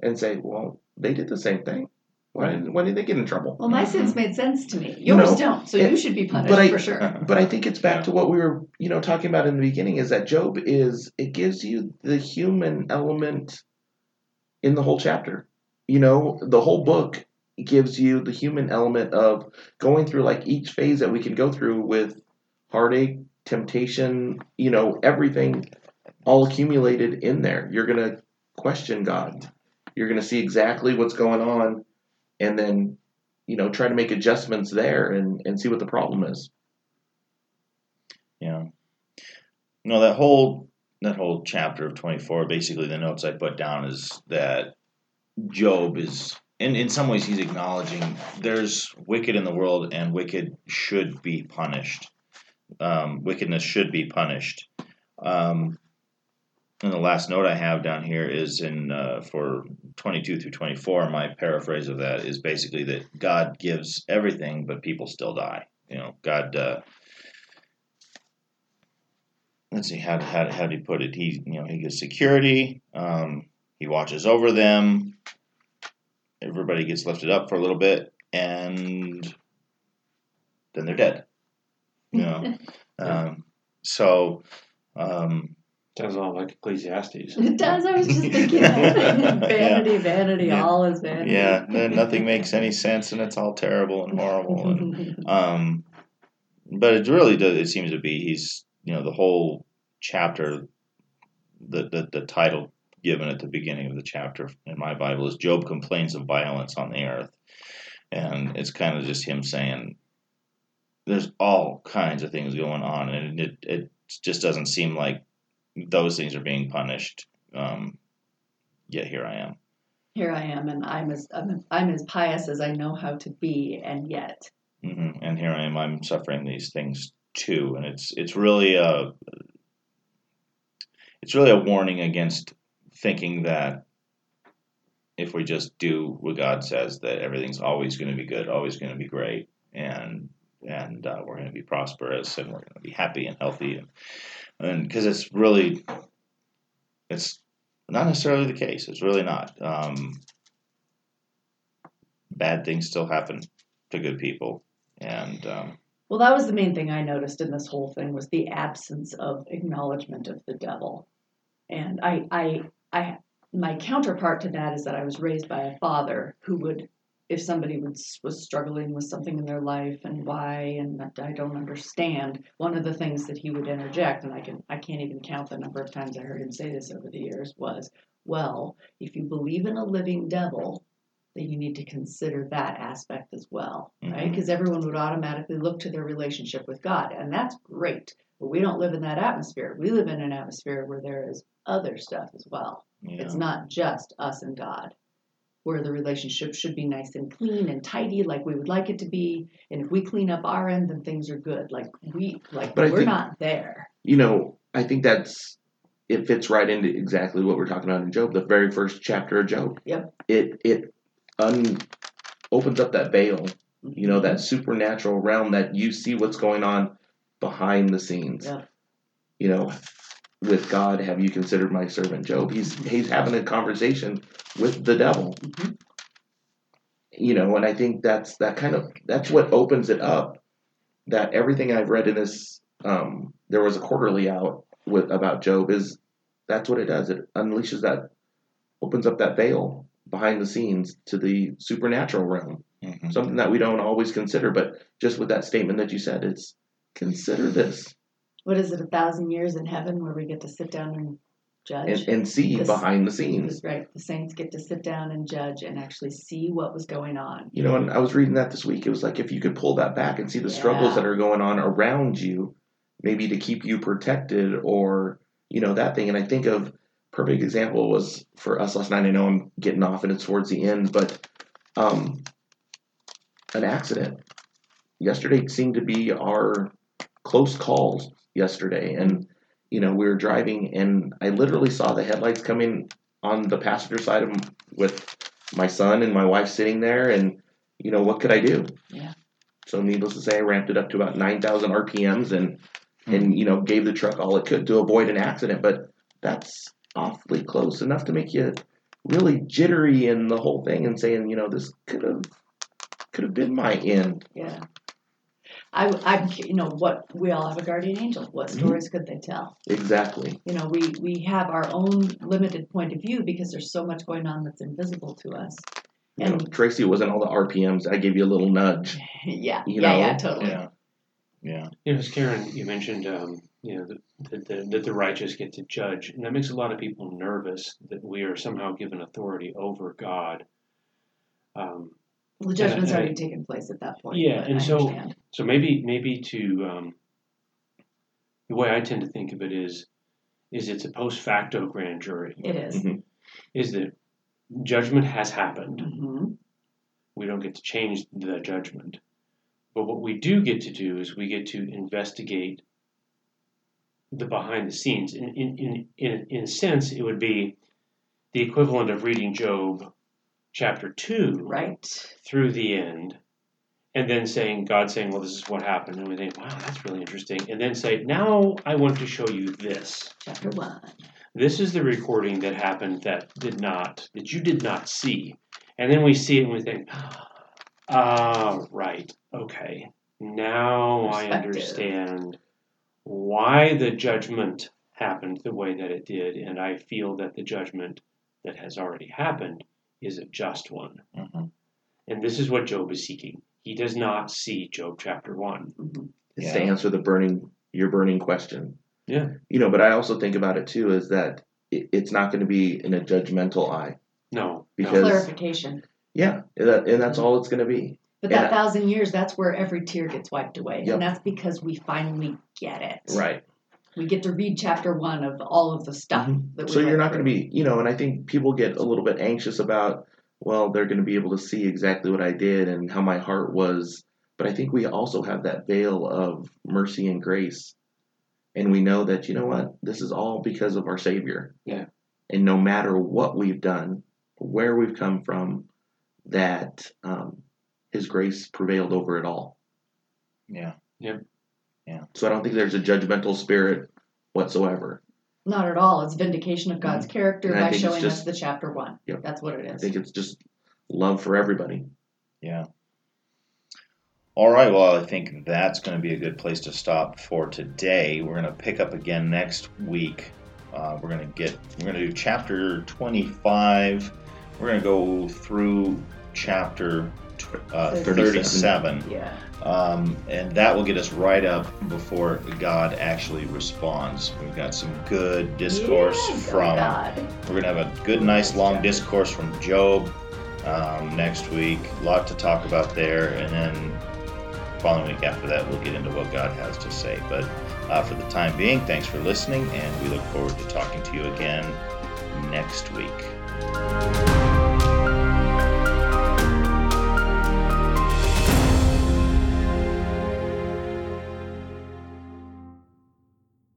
and say, "Well, they did the same thing. Why did, why did they get in trouble?" well my mm-hmm. sins made sense to me You yours know, don't so it- you should be punished but I- for sure [laughs] But I think it's back Yeah. to what we were, you know, talking about in the beginning. Is that Job is it gives you the human element in the whole chapter. You know, the whole book gives you the human element of going through like each phase that we can go through with heartache, temptation, you know, everything all accumulated in there. You're going to question God. You're going to see exactly what's going on and then, you know, try to make adjustments there and, and see what the problem is. yeah. No, that whole that whole chapter of twenty four. Basically, the notes I put down is that Job is, in in some ways, he's acknowledging there's wicked in the world, and wicked should be punished. Um, wickedness should be punished. Um, and the last note I have down here is in uh, for 22 through 24. My paraphrase of that is basically that God gives everything, but people still die. You know, God. Uh, let's see how how how do you put it? He you know he gives security. Um, he watches over them. Everybody gets lifted up for a little bit, and then they're dead. You know, [laughs] um, so. Um, Sounds a lot like Ecclesiastes. it does i was just thinking [laughs] vanity vanity Yeah. all is vanity yeah, then nothing makes any sense, and it's all terrible and horrible. And, [laughs] um, but it really does. It seems to be he's you know the whole chapter, the the, the title given at the beginning of the chapter in my Bible is Job complains of violence on the earth, and it's kind of just him saying there's all kinds of things going on, and it it just doesn't seem like those things are being punished. Um, yet here I am. here i am and i'm as I'm, I'm as pious as i know how to be and yet hmm And here I am. I'm suffering these things too, and it's it's really a it's really a warning against thinking that if we just do what God says, that everything's always going to be good, always going to be great, and and uh, we're going to be prosperous, and we're going to be happy and healthy, and and because it's really it's not necessarily the case. It's really not. Um, bad things still happen to good people, and um, Well, that was the main thing I noticed in this whole thing was the absence of acknowledgement of the devil. And I, I, I, my counterpart to that is that I was raised by a father who would if somebody was was struggling with something in their life and why and that I don't understand, one of the things that he would interject, and I can I can't even count the number of times I heard him say this over the years, was, well, if you believe in a living devil, then you need to consider that aspect as well, right? Mhm. Because everyone would automatically look to their relationship with God, and that's great. But we don't live in that atmosphere. We live in an atmosphere where there is other stuff as well. Yeah. It's not just us and God, where the relationship should be nice and clean and tidy, like we would like it to be. And if we clean up our end, then things are good. Like we like but we're think- not there. you know, I think that's it fits right into exactly what we're talking about in Job, the very first chapter of Job. Yep. It it un opens up that veil, you know, that supernatural realm that you see what's going on behind the scenes. Yep. You know, with God, have you considered my servant Job? He's he's having a conversation with the devil. Mhm. You know, and I think that's that kind of that's what opens it up. That everything I've read in this, um, there was a quarterly out with about Job is that's what it does. It unleashes that, opens up that veil behind the scenes to the supernatural realm, Mhm. something that we don't always consider. But just with that statement that you said, it's consider this What is it? A thousand years in heaven, where we get to sit down and judge. and, and see This- behind the scenes. Right, the saints get to sit down and judge and actually see what was going on. You know, and I was reading that this week. It was like if you could pull that back and see the struggles that are going on around you, maybe to keep you protected or, you know, that thing. And I think of perfect example was for us last night. I know I'm getting off and it's towards the end, but um, an accident. Yesterday seemed to be our close calls yesterday. And, you know, we were driving and I literally saw the headlights coming on the passenger side of m- with my son and my wife sitting there and you know what could i do Yeah. so needless to say i ramped it up to about 9000 rpms and Hmm. and you know gave the truck all it could to avoid an accident but that's awfully close enough to make you really jittery in the whole thing and saying you know this could have could have been my end Yeah. I, I, you know, what we all have a guardian angel. What Mhm. stories could they tell? exactly You know, we we have our own limited point of view because there's so much going on that's invisible to us. you know, And tracy wasn't all the rpms i gave you a little nudge [laughs] yeah, You yeah, know? yeah, totally. Yeah. Yeah. You know, as Karen, you mentioned, um, you know, that, that, the, that the righteous get to judge, and that makes a lot of people nervous that we are somehow given authority over God. Um, Well, the judgment's And- and- already taken place at that point. Yeah, and I so- understand. so maybe, maybe to um, the way I tend to think of it is, is it's a post facto grand jury. it is. Mhm. Is that judgment has happened. Mm-hmm. We don't get to change the judgment, but what we do get to do is we get to investigate the behind the scenes. In in in in, in a sense, it would be the equivalent of reading Job chapter two Right. through the end, and then saying God saying, "Well, this is what happened," and we think, "Wow, that's really interesting," and then say, "Now I want to show you this. Chapter one. This is the recording that happened that did not that you did not see," and then we see it and we think, "Ah, right, okay, now I understand why the judgment happened the way that it did, and I feel that the judgment that has already happened is a just one." Mhm. And this is what Job is seeking. He does not see Job chapter 1. Mhm. is to answer the burning your burning question Yeah. you know but i also think about it too is that it, it's not going to be in a judgmental eye No. Because- no. Clarification. Yeah, and, that, and that's all it's going to be. But And that I- thousand years, that's where every tear gets wiped away. Yep. And that's because we finally get it. Right. We get to read chapter one of all of the stuff Mhm. that So you're not going to be, you know, and I think people get a little bit anxious about, well, they're going to be able to see exactly what I did and how my heart was. But I think we also have that veil of mercy and grace. And we know that, you know what, this is all because of our Savior. Yeah. And no matter what we've done, where we've come from, that um, His grace prevailed over it all. Yeah. So I don't think there's a judgmental spirit whatsoever. Not at all. It's vindication of God's character Mm-hmm. And I by think it's showing us the chapter one. Yep. That's what it is. I think it's just love for everybody. Yeah. All right. Well, I think that's going to be a good place to stop for today. We're going to pick up again next week. Uh, we're going to get. We're going to do chapter twenty-five. We're going to go through chapter tw- uh, 37. 37. Yeah. Um, and that will get us right up before God actually responds. We've got some good discourse from. We're gonna have a good, nice, long discourse from Job um, next week. A lot to talk about there, and then following week after that, we'll get into what God has to say. But uh, for the time being, thanks for listening, and we look forward to talking to you again next week.